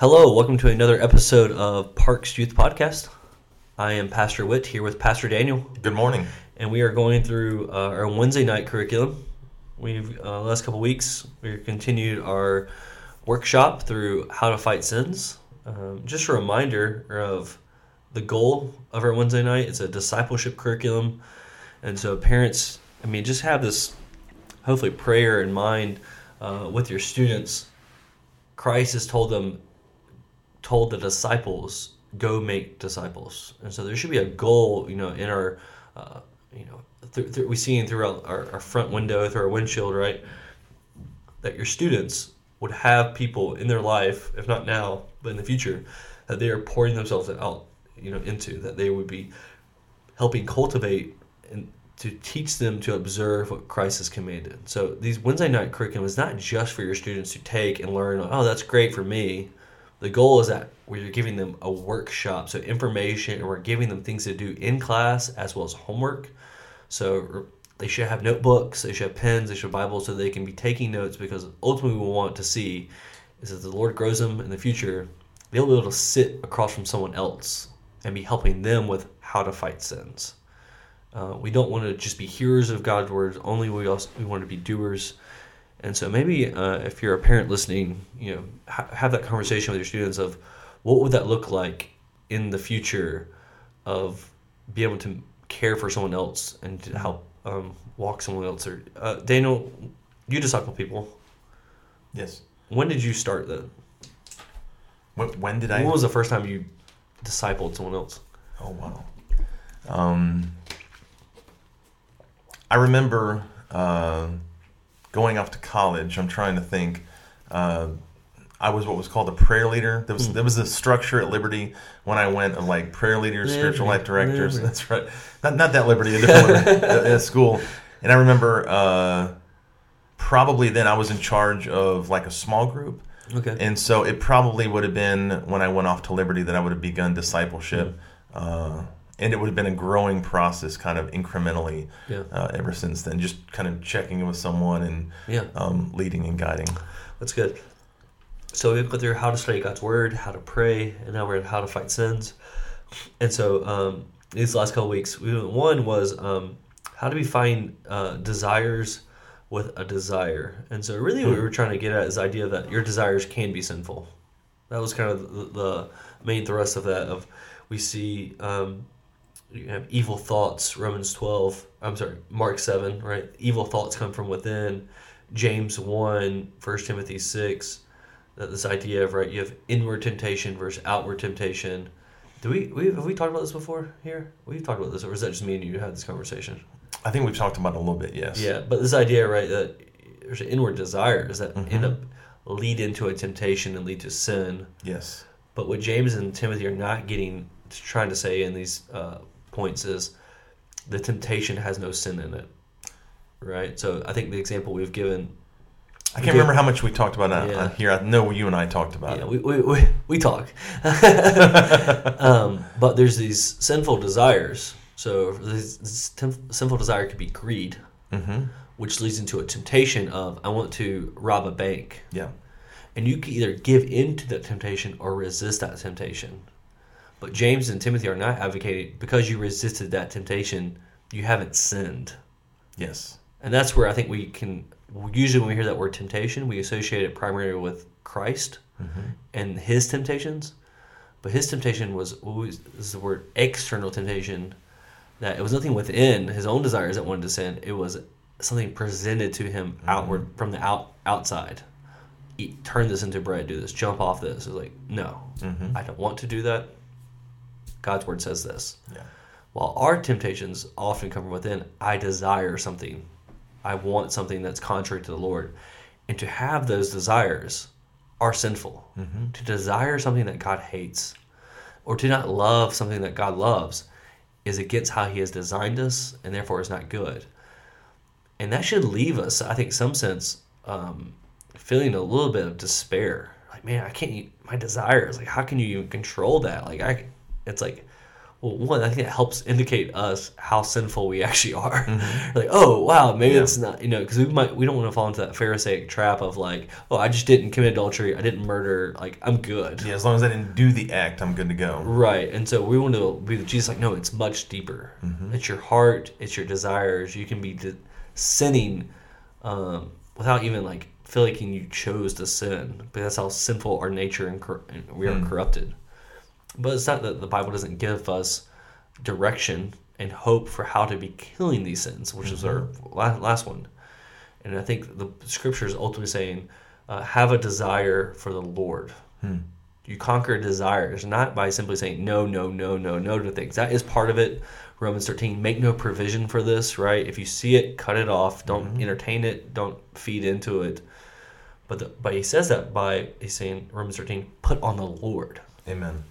Hello, welcome to another episode of Parks Youth Podcast. I am Pastor Witt here with Pastor Daniel, Good morning. and we are going through uh, our Wednesday night curriculum. We've uh, last couple weeks we continued our workshop through how to fight sins. Um, just a reminder of the goal of our Wednesday night. It's a discipleship curriculum, and so parents, I mean, just have this hopefully prayer in mind uh, with your students. Christ has told them, told the disciples, go make disciples, and so there should be a goal, you know, in our, uh, you know, th- th- we see throughout our, our front window through our windshield, right, that your students would have people in their life, if not now, but in the future, that they are pouring themselves out, you know, into that they would be helping cultivate and to teach them to observe what Christ has commanded. So these Wednesday night curriculum is not just for your students to take and learn. Oh, that's great for me. The goal is that we're giving them a workshop, so information, and we're giving them things to do in class as well as homework. So they should have notebooks, they should have pens, they should have Bibles, so they can be taking notes. Because ultimately, we want to see is that the Lord grows them in the future. They'll be able to sit across from someone else and be helping them with how to fight sins. Uh, we don't want to just be hearers of God's words only. We also we want to be doers. And so maybe uh, if you're a parent listening, you know, ha- have that conversation with your students of what would that look like in the future of being able to care for someone else and to help um, walk someone else. Or uh, Daniel, you disciple people. Yes. When did you start that? When, when did I? When was the first time you discipled someone else? Oh wow. Um, I remember uh, going off to college. I'm trying to think. Uh, I was what was called a prayer leader. There was Hmm. there was a structure at Liberty when I went of like prayer leaders, spiritual life directors. Liberty. That's right. Not not that Liberty, a different one at, school. And I remember uh, probably then I was in charge of like a small group. Okay. And so it probably would have been when I went off to Liberty that I would have begun discipleship. Uh, and it would have been a growing process, kind of incrementally, Yeah. uh, ever since then. Just kind of checking in with someone and Yeah. um, leading and guiding. That's good. So we've gone through how to study God's word, how to pray, and now we're at how to fight sins. And so um, these last couple weeks, we, one was um, how do we find uh, desires with a desire. And so really, what we were trying to get at is the idea that your desires can be sinful. That was kind of the, the main thrust of that. Of we see um, you have evil thoughts. Romans twelve. I'm sorry, Mark seven. Right, evil thoughts come from within. James one, 1 Timothy six. That this idea of right, you have inward temptation versus outward temptation. Do we, we have we talked about this before here? We've talked about this, or is that just me and you had this conversation? I think we've talked about it a little bit, yes. Yeah, but this idea, right, that there's an inward desires that Mhm. end up lead into a temptation and lead to sin. Yes. But what James and Timothy are not getting, trying to say in these uh, points is the temptation has no sin in it, right? So I think the example we've given, I can't remember how much we talked about it Yeah. on here. I know you and I talked about yeah, it. we, we, we, we talk, um, but there's these sinful desires. So this, this tem- sinful desire could be greed, hmm which leads into a temptation of I want to rob a bank. Yeah. And you can either give in to that temptation or resist that temptation. But James and Timothy are not advocating because you resisted that temptation, you haven't sinned. Yes. And that's where I think we can usually when we hear that word temptation, we associate it primarily with Christ hmm and his temptations. But his temptation was always this is the word external temptation that it was nothing within his own desires that wanted to sin. It was something presented to him outward from the out outside. Eat, turn this into bread. Do this. Jump off this. It's like no, hmm I don't want to do that. God's word says this. Yeah. While our temptations often come from within, I desire something. I want something that's contrary to the Lord. And to have those desires are sinful. hmm To desire something that God hates or to not love something that God loves is against how He has designed us and therefore is not good. And that should leave us, I think, some sense, um, feeling a little bit of despair. Like, man, I can't, my desires, like, how can you even control that? Like, I, it's like, well, one, I think it helps indicate us how sinful we actually are. Mm-hmm. like, oh wow, maybe Yeah. it's not, you know, because we might we don't want to fall into that Pharisaic trap of like, oh, I just didn't commit adultery, I didn't murder, like I'm good. Yeah, as long as I didn't do the act, I'm good to go. Right, and so we want to be Jesus. Like, no, it's much deeper. Mm-hmm. It's your heart, it's your desires. You can be de- sinning um, without even like feeling like you chose to sin, but that's how sinful our nature and, cor- and we are hmm. corrupted. But it's not that the Bible doesn't give us direction and hope for how to be killing these sins, which is our mm-hmm. last one. And I think the scripture is ultimately saying, uh, have a desire for the Lord. Hmm. You conquer desires not by simply saying no, no, no, no, no to things. That is part of it. Romans 13, make no provision for this, right? If you see it, cut it off. Don't mm-hmm. entertain it. Don't feed into it. But the, but he says that by he's saying Romans 13, put on the Lord Amen.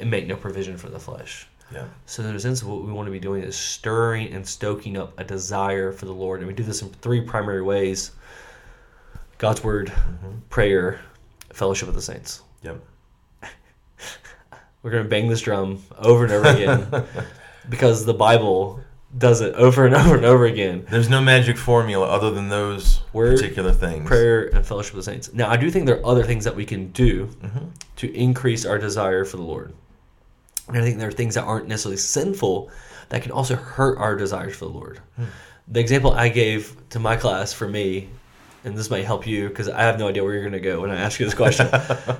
And make no provision for the flesh. Yeah. So in a sense, what we want to be doing is stirring and stoking up a desire for the Lord, and we do this in three primary ways: God's word, prayer, fellowship with the saints. Yep. We're going to bang this drum over and over again because the Bible does it over and over and over again. There's no magic formula other than those Word, particular things. Prayer and fellowship with the saints. Now, I do think there are other things that we can do Mm-hmm. to increase our desire for the Lord. And I think there are things that aren't necessarily sinful that can also hurt our desires for the Lord. Hmm. The example I gave to my class for me, and this might help you because I have no idea where you're going to go when I ask you this question.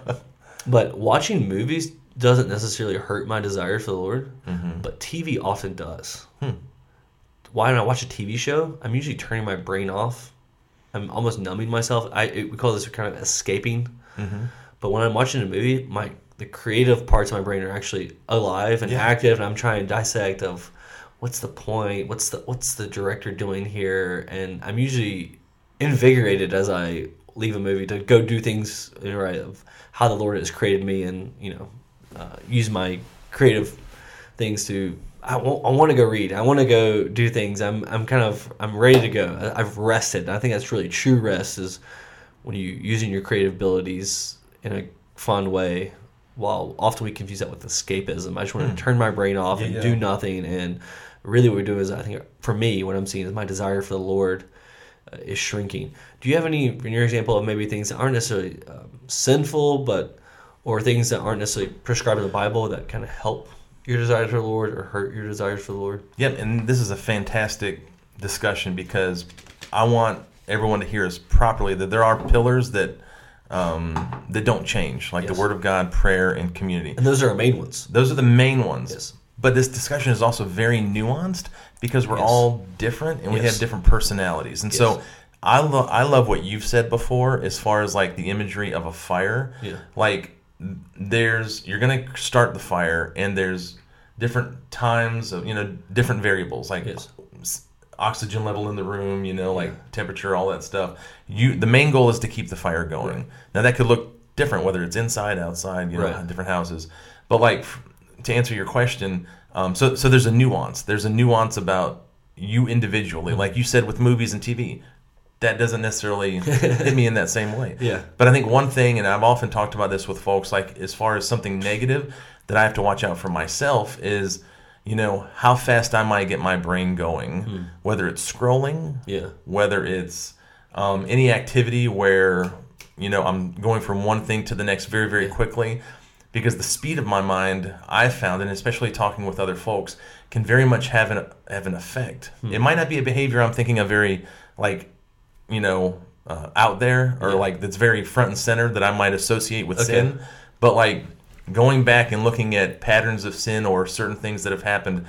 but watching movies doesn't necessarily hurt my desire for the Lord, mm-hmm. but TV often does. Hmm. Why when I watch a TV show, I'm usually turning my brain off. I'm almost numbing myself. I it, we call this kind of escaping. Mm-hmm. But when I'm watching a movie, my the creative parts of my brain are actually alive and Yeah. active, and I'm trying to dissect of what's the point, what's the what's the director doing here, and I'm usually invigorated as I leave a movie to go do things right of how the Lord has created me, and you know, uh, use my creative things to. I want to go read. I want to go do things. I'm I'm kind of I'm ready to go. I- I've rested. I think that's really true rest is when you using your creative abilities in a fun way. While often we confuse that with escapism. I just want to turn my brain off Hmm. Yeah, and yeah. do nothing. And really, what we do is I think for me, what I'm seeing is my desire for the Lord uh, is shrinking. Do you have any, in your example, of maybe things that aren't necessarily um, sinful, but or things that aren't necessarily prescribed in the Bible that kind of help your desires for the Lord or hurt your desires for the Lord? Yep, and this is a fantastic discussion because I want everyone to hear us properly that there are pillars that um, that don't change, like Yes. the Word of God, prayer, and community. And those are our main ones. Those are the main ones. Yes. But this discussion is also very nuanced because we're Yes. all different and we have different personalities. And so I love I love what you've said before as far as like the imagery of a fire. Yeah. Like there's you're going to start the fire and there's different times of, you know, different variables like Yes. Oxygen level in the room, you know, like temperature, all that stuff. You the main goal is to keep the fire going. Right. Now that could look different whether it's inside, outside, you know, Right. different houses. But like to answer your question, um, so so there's a nuance. There's a nuance about you individually, Mm-hmm. like you said with movies and TV. That doesn't necessarily hit me in that same way. Yeah. But I think one thing, and I've often talked about this with folks, like as far as something negative that I have to watch out for myself is, you know, how fast I might get my brain going, whether it's scrolling, Yeah. whether it's um, any activity where you know I'm going from one thing to the next very very quickly because the speed of my mind I've found and especially talking with other folks can very much have an have an effect. It might not be a behavior I'm thinking of very like you know uh, out there or Yeah. like that's very front and center that I might associate with Okay. sin, but like going back and looking at patterns of sin or certain things that have happened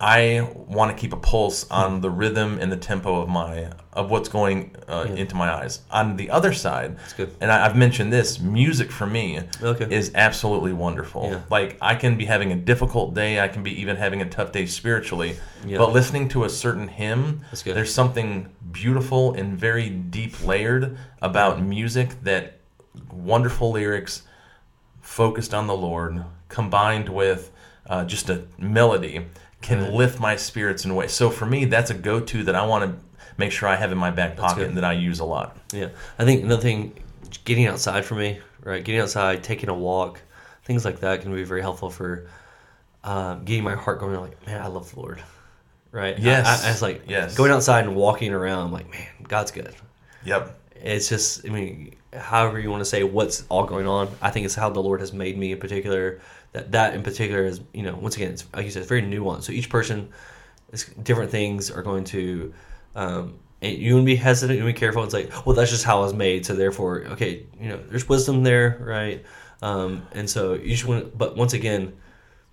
I want to keep a pulse on the rhythm and the tempo of my of what's going uh, Yeah. into my eyes. On the other side, and I, I've mentioned this, music for me Okay. is absolutely wonderful. Yeah. Like I can be having a difficult day, I can be even having a tough day spiritually, Yeah. but listening to a certain hymn, there's something beautiful and very deep layered about music that wonderful lyrics focused on the Lord combined with uh, just a melody can lift my spirits in a way. So for me, that's a go-to that I want to make sure I have in my back pocket and that I use a lot. Yeah, I think another thing, getting outside for me, right? Getting outside, taking a walk, things like that can be very helpful for um, getting my heart going like, man, I love the Lord, right? Yes. I, I, I was like, Yes. going outside and walking around, I'm like, man, God's good. Yep. It's just, I mean, however you want to say what's all going on, I think it's how the Lord has made me in particular. That that in particular is, you know, once again, it's like you said, it's very nuanced. So each person, is, different things are going to. Um, and you want to be hesitant, you want to be careful. It's like, well, that's just how I was made, so therefore, okay, you know, there's wisdom there, right? Um, and so you just want, but once again,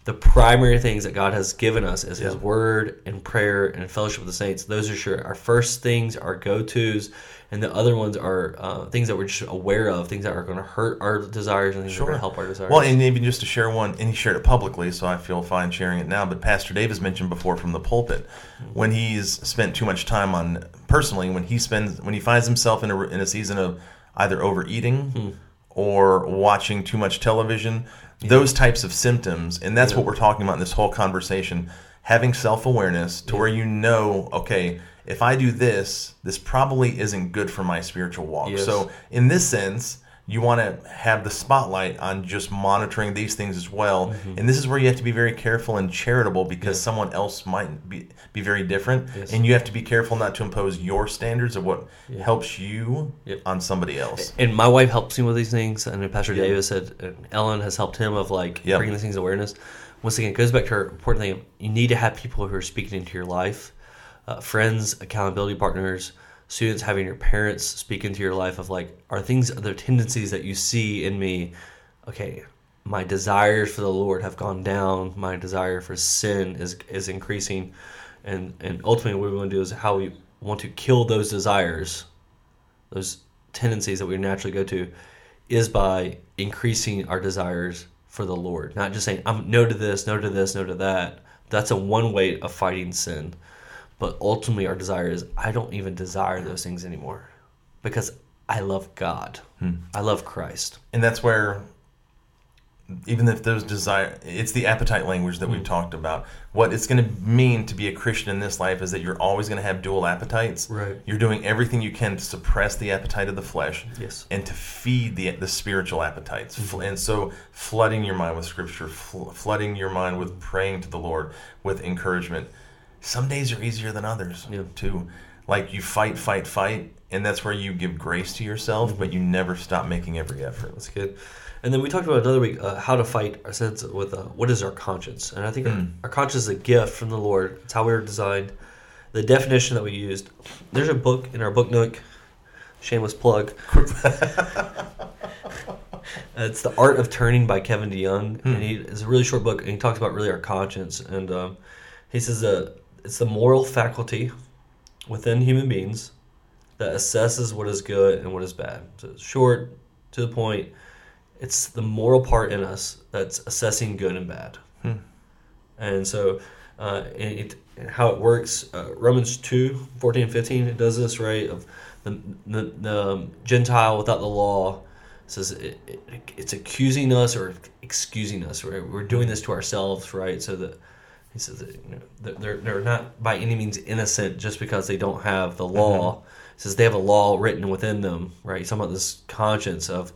the primary things that God has given us is His Word and prayer and fellowship with the saints. Those are sure our first things, our go tos, and the other ones are uh, things that we're just aware of, things that are going to hurt our desires and things that are going to help our desires. Well, and even just to share one, and he shared it publicly, so I feel fine sharing it now. But Pastor Dave has mentioned before from the pulpit when he's spent too much time on personally when he spends when he finds himself in a in a season of either overeating or watching too much television, those types of symptoms, and that's what we're talking about in this whole conversation. Having self awareness to where you know, okay, if I do this, this probably isn't good for my spiritual walk. Yes. So in this sense, you want to have the spotlight on just monitoring these things as well. Mm-hmm. And this is where you have to be very careful and charitable because someone else might be, be very different. Yes. And you have to be careful not to impose your standards of what helps you Yep. on somebody else. and my wife helps me with these things, and Pastor Davis said, and Ellen has helped him of like Yep. bringing these things to awareness. Once again, it goes back to our important thing: you need to have people who are speaking into your life, uh, friends, accountability partners, students, having your parents speak into your life of like, are things, are there tendencies that you see in me? Okay, my desires for the Lord have gone down. My desire for sin is is increasing, and and ultimately, what we want to do is how we want to kill those desires those tendencies that we naturally go to is by increasing our desires for the Lord. Not just saying, I'm no to this, no to this, no to that. That's a one way of fighting sin. But ultimately, our desire is, I don't even desire those things anymore because I love God. I love Christ. And that's where even if those desire it's the appetite language that Mm. we've talked about what it's going to mean to be a christian in this life is that you're always going to have dual appetites Right. you're doing everything you can to suppress the appetite of the flesh Yes. and to feed the the spiritual appetites Mm-hmm. And so flooding your mind with scripture fl- flooding your mind with praying to the lord with encouragement some days are easier than others Yeah. too like you fight fight fight and that's where you give grace to yourself Mm-hmm. but you never stop making every effort That's good. And then we talked about another week uh, how to fight our sense with uh, what is our conscience, and I think our, our conscience is a gift from the Lord. It's how we were designed. The definition that we used. There's a book in our book nook. Shameless plug. it's the Art of Turning by Kevin DeYoung, and he it's a really short book, and he talks about really our conscience, and um, he says that it's the moral faculty within human beings that assesses what is good and what is bad. So it's short, to the point. It's the moral part in us that's assessing good and bad. And so, uh, it, it, how it works, uh, Romans 2 14 and 15, it does this, right? Of the, the, the Gentile without the law says it, it, it's accusing us or excusing us, right? We're doing this to ourselves, right? So that he says that, you know, they're, they're not by any means innocent just because they don't have the law. Mm-hmm. He says they have a law written within them, right? He's talking about this conscience of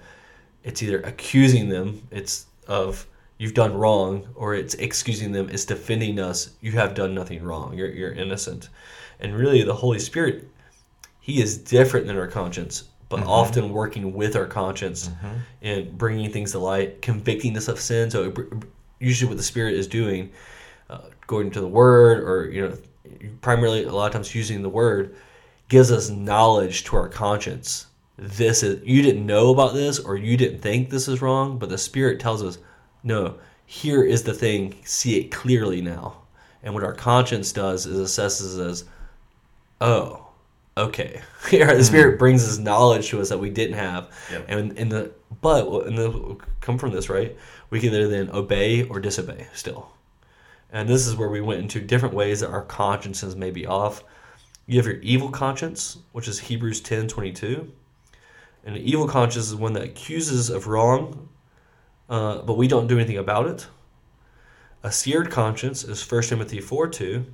it's either accusing them, it's of you've done wrong, or it's excusing them, it's defending us, you have done nothing wrong, you're, you're innocent. And really, the Holy Spirit, He is different than our conscience, but mm-hmm. often working with our conscience mm-hmm. and bringing things to light, convicting us of sin. So, it- usually, what the Spirit is doing, uh, going to the Word, or, you know, primarily a lot of times using the Word, gives us knowledge to our conscience. This is you didn't know about this or you didn't think this is wrong, but the spirit tells us, no, here is the thing, see it clearly now. And what our conscience does is assesses as, oh, okay. Here, the spirit brings this knowledge to us that we didn't have. Yep. And in the but and the come from this, right? We can either then obey or disobey still. And this is where we went into different ways that our consciences may be off. You have your evil conscience, which is Hebrews 10 22. And an evil conscience is one that accuses of wrong, uh, but we don't do anything about it. A seared conscience is 1 Timothy 4 2.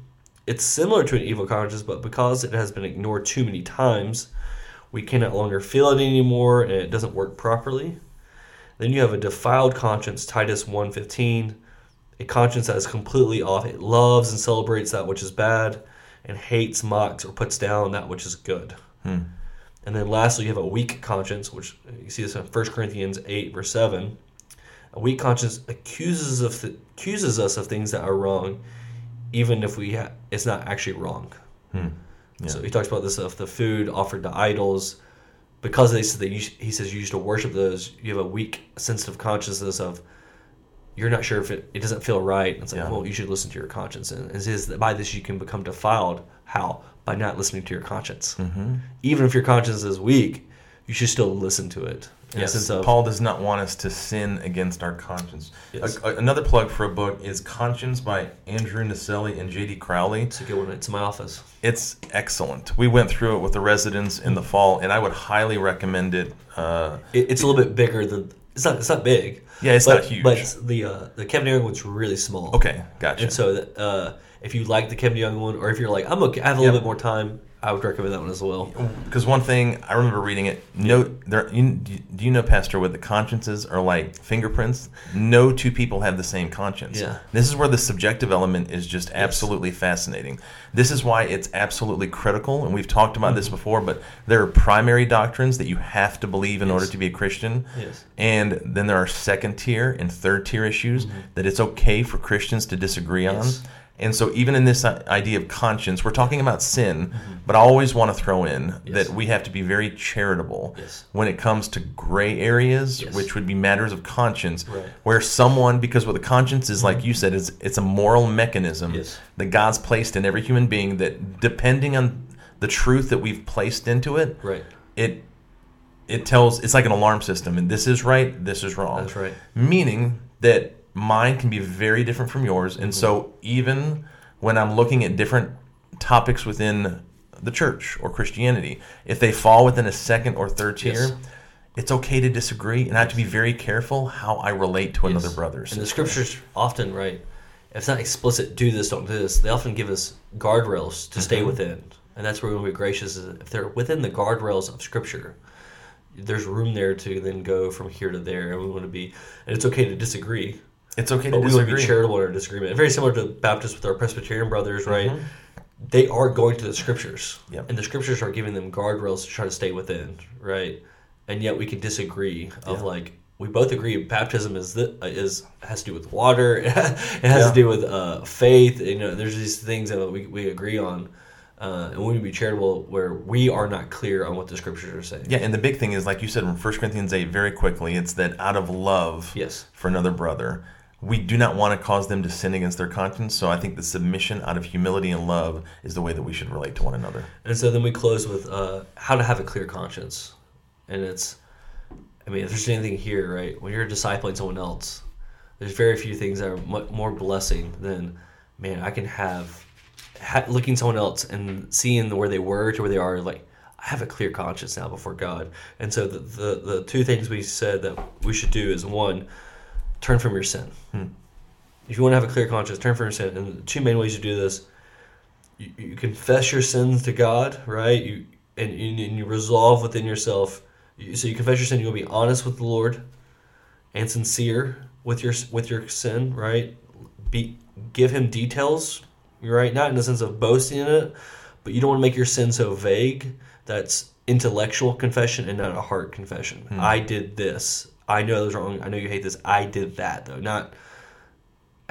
It's similar to an evil conscience, but because it has been ignored too many times, we can no longer feel it anymore and it doesn't work properly. Then you have a defiled conscience, Titus 1:15. A conscience that is completely off. It loves and celebrates that which is bad, and hates, mocks, or puts down that which is good. Hmm. And then lastly, you have a weak conscience, which you see this in 1 Corinthians 8, verse 7. A weak conscience accuses of th- accuses us of things that are wrong, even if we ha- it's not actually wrong. Hmm. Yeah. So he talks about this of the food offered to idols, because they said that you, he says you used to worship those. You have a weak, sensitive consciousness of you're not sure if it, it doesn't feel right. It's like, Yeah. well, you should listen to your conscience, and it says that by this you can become defiled. How? By not listening to your conscience. Mm-hmm. Even if your conscience is weak, you should still listen to it. Yes, of Paul does not want us to sin against our conscience. Yes. A- a- another plug for a book is Conscience by Andrew Naselli and J.D. Crowley. it's a good one. It's in my office. It's excellent. We went through it with the residents in the fall, and I would highly recommend it. Uh, It, it's a little bit bigger than it's not. It's not big. Yeah, it's but, not huge. But the uh, the Kevin Young one's really small. okay, gotcha. And so, uh, if you like the Kevin Young one, or if you're like, I'm okay, I have a little bit more time, I would recommend that one as well. Because one thing I remember reading it. No, there. You, do you know, Pastor, what the consciences are like fingerprints? No two people have the same conscience. Yeah. This is where the subjective element is just absolutely fascinating. This is why it's absolutely critical, and we've talked about this mm-hmm. before. But there are primary doctrines that you have to believe in Yes. order to be a Christian. Yes. And then there are second tier and third tier issues mm-hmm. that it's okay for Christians to disagree on. And so, even in this uh, idea of conscience, we're talking about sin, mm-hmm. but I always want to throw in Yes. that we have to be very charitable Yes. when it comes to gray areas, Yes. which would be matters of conscience, Right. where someone, because what the conscience is, like mm-hmm. you said, is it's a moral mechanism that God's placed in every human being that, depending on the truth that we've placed into it, Right. it it tells it's like an alarm system, and this is right, this is wrong That's right. meaning that mine can be very different from yours and so even when i'm looking at different topics within the church or christianity if they fall within a second or third tier Yes. it's okay to disagree and i have to be very careful how i relate to another Yes. brother And the scriptures often, right? If it's not explicit, do this, don't do this. They often give us guardrails to stay Mhm. within, and that's where we want to be gracious. Is if they're within the guardrails of Scripture, there's room there to then go from here to there, and we want to be. And it's okay to disagree, it's okay to but we want to be charitable in our disagreement. Very similar to Baptists with our Presbyterian brothers, right? Mhm. They are going to the Scriptures, Yep. and the Scriptures are giving them guardrails to try to stay within, right? And yet we can disagree of Yeah. like we both agree baptism is that is has to do with water. it has Yeah. to do with uh, faith. You know, there's these things that we, we agree on, uh, and we need to be charitable where we are not clear on what the scriptures are saying. yeah and the big thing is like you said in 1 corinthians 8 very quickly it's that out of love Yes. for another brother. We do not want to cause them to sin against their conscience. So I think the submission out of humility and love is the way that we should relate to one another. And so then we close with uh, how to have a clear conscience, and it's, I mean, if there's anything here, right? When you're discipling someone else, there's very few things that are more blessing than, man, I can have, ha- looking someone else and seeing where they were to where they are, like I have a clear conscience now before God. And so the the, the two things we said that we should do is one, turn from your sin. Hmm. If you want to have a clear conscience, turn from your sin. And the two main ways to do this you, you confess your sins to God, right? You and, you and you resolve within yourself. You, so you confess your sin. You'll be honest with the Lord, and sincere with your with your sin, right? Be give Him details, right? Not in the sense of boasting in it, but you don't want to make your sin so vague that's intellectual confession and not a heart confession. I did this. I know that was wrong. I know you hate this. I did that though. Not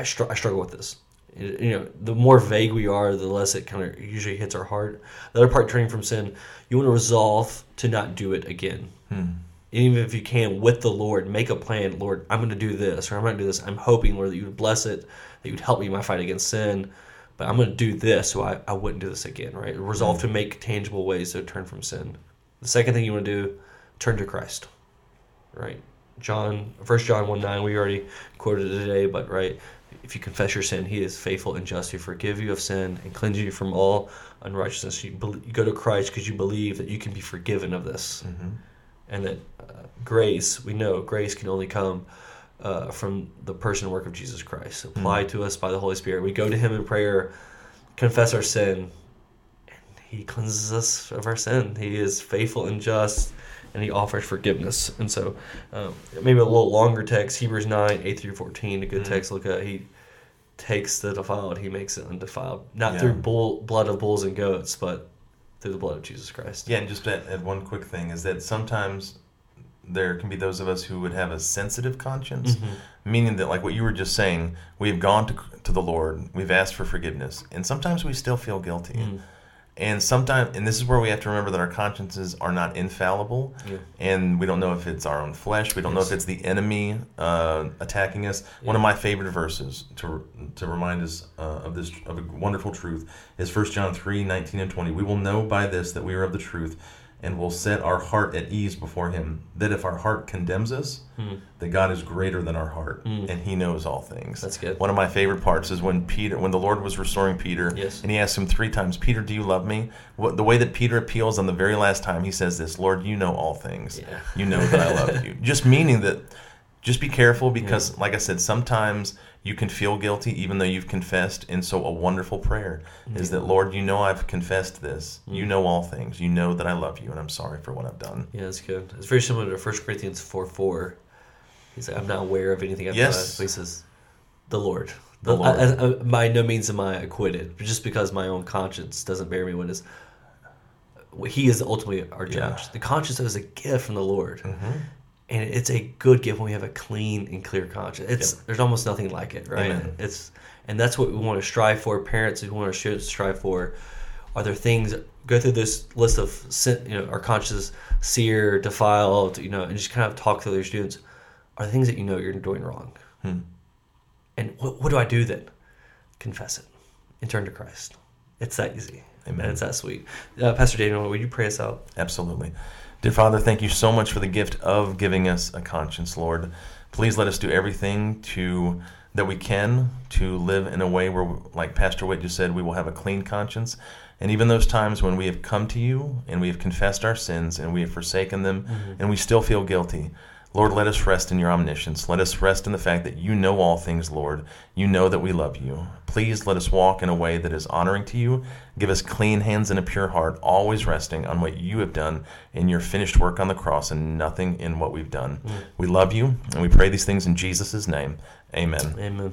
I, str- I struggle with this. You know, the more vague we are, the less it kind of usually hits our heart. The other part, turning from sin, you want to resolve to not do it again. Hmm. Even if you can, with the Lord, make a plan. Lord, I'm going to do this, or I'm going to do this. I'm hoping, Lord, that you would bless it, that you would help me in my fight against sin. But I'm going to do this, so I, I wouldn't do this again. Right? Resolve to make tangible ways to turn from sin. The second thing you want to do, turn to Christ. Right? John, First John one nine. We already quoted it today, but right, if you confess your sin, He is faithful and just to forgive you of sin and cleanse you from all unrighteousness. You, you go to Christ because you believe that you can be forgiven of this, Mhm. and that uh, grace. We know grace can only come uh, from the person and work of Jesus Christ, applied to us by the Holy Spirit. We go to Him in prayer, confess our sin, and He cleanses us of our sin. He is faithful and just and he offers forgiveness. And so, um, maybe a little longer text, Hebrews 9, 8 through 14, a good Mhm. text to look at. He takes the defiled, he makes it undefiled. Not Yeah. through bull, blood of bulls and goats, but through the blood of Jesus Christ. Yeah, and just add, add one quick thing is that sometimes there can be those of us who would have a sensitive conscience, meaning that, like what you were just saying, we've gone to, to the Lord, we've asked for forgiveness, and sometimes we still feel guilty. Mm. And sometimes, and this is where we have to remember that our consciences are not infallible, Yeah. and we don't know if it's our own flesh. We don't know if it's the enemy uh, attacking us. One of my favorite verses to to remind us uh, of this of a wonderful truth is 1 John 3, 19 and twenty. We will know by this that we are of the truth, and will set our heart at ease before Him. That if our heart condemns us, hmm. that God is greater than our heart, hmm. and He knows all things. That's good. One of my favorite parts is when Peter, when the Lord was restoring Peter, Yes. and He asked him three times, "Peter, do you love me?" What the way that Peter appeals on the very last time, he says this, "Lord, you know all things. Yeah. You know that I love you." Just meaning that, just be careful because, like I said, sometimes you can feel guilty even though you've confessed. And so, a wonderful prayer is that, Lord, you know I've confessed this. You know all things. You know that I love you, and I'm sorry for what I've done. Yeah, that's good. It's very similar to 1 Corinthians 4 4. He's like, I'm not aware of anything I've Yes. done. He says, the Lord. The Lord. I, I, I- by no means am I acquitted, but just because my own conscience doesn't bear me witness. He is ultimately our judge. Yeah. Mm-hmm. The conscience is a gift from the Lord. And it's a good gift when we have a clean and clear conscience. It's There's almost nothing like it, right? Amen. It's And that's what we want to strive for. Parents who want to strive for. Are there things go through this list of sin, you know our conscience seared, defiled, you know, and just kind of talk to their students. Are there things that you know you're doing wrong? Hmm. And what, what do I do then? Confess it and turn to Christ. It's that easy. Amen. It's that sweet. Uh, Pastor Daniel, would you pray us out? Absolutely. Dear Father, thank you so much for the gift of giving us a conscience, Lord. Please let us do everything to that we can to live in a way where, like Pastor Witt just said, we will have a clean conscience. And even those times when we have come to you and we have confessed our sins and we have forsaken them and we still feel guilty, Lord, let us rest in your omniscience. Let us rest in the fact that you know all things, Lord. You know that we love you. Please let us walk in a way that is honoring to you. Give us clean hands and a pure heart, always resting on what you have done in your finished work on the cross and nothing in what we've done. Mm. We love you, and we pray these things in Jesus' name. Amen. Amen.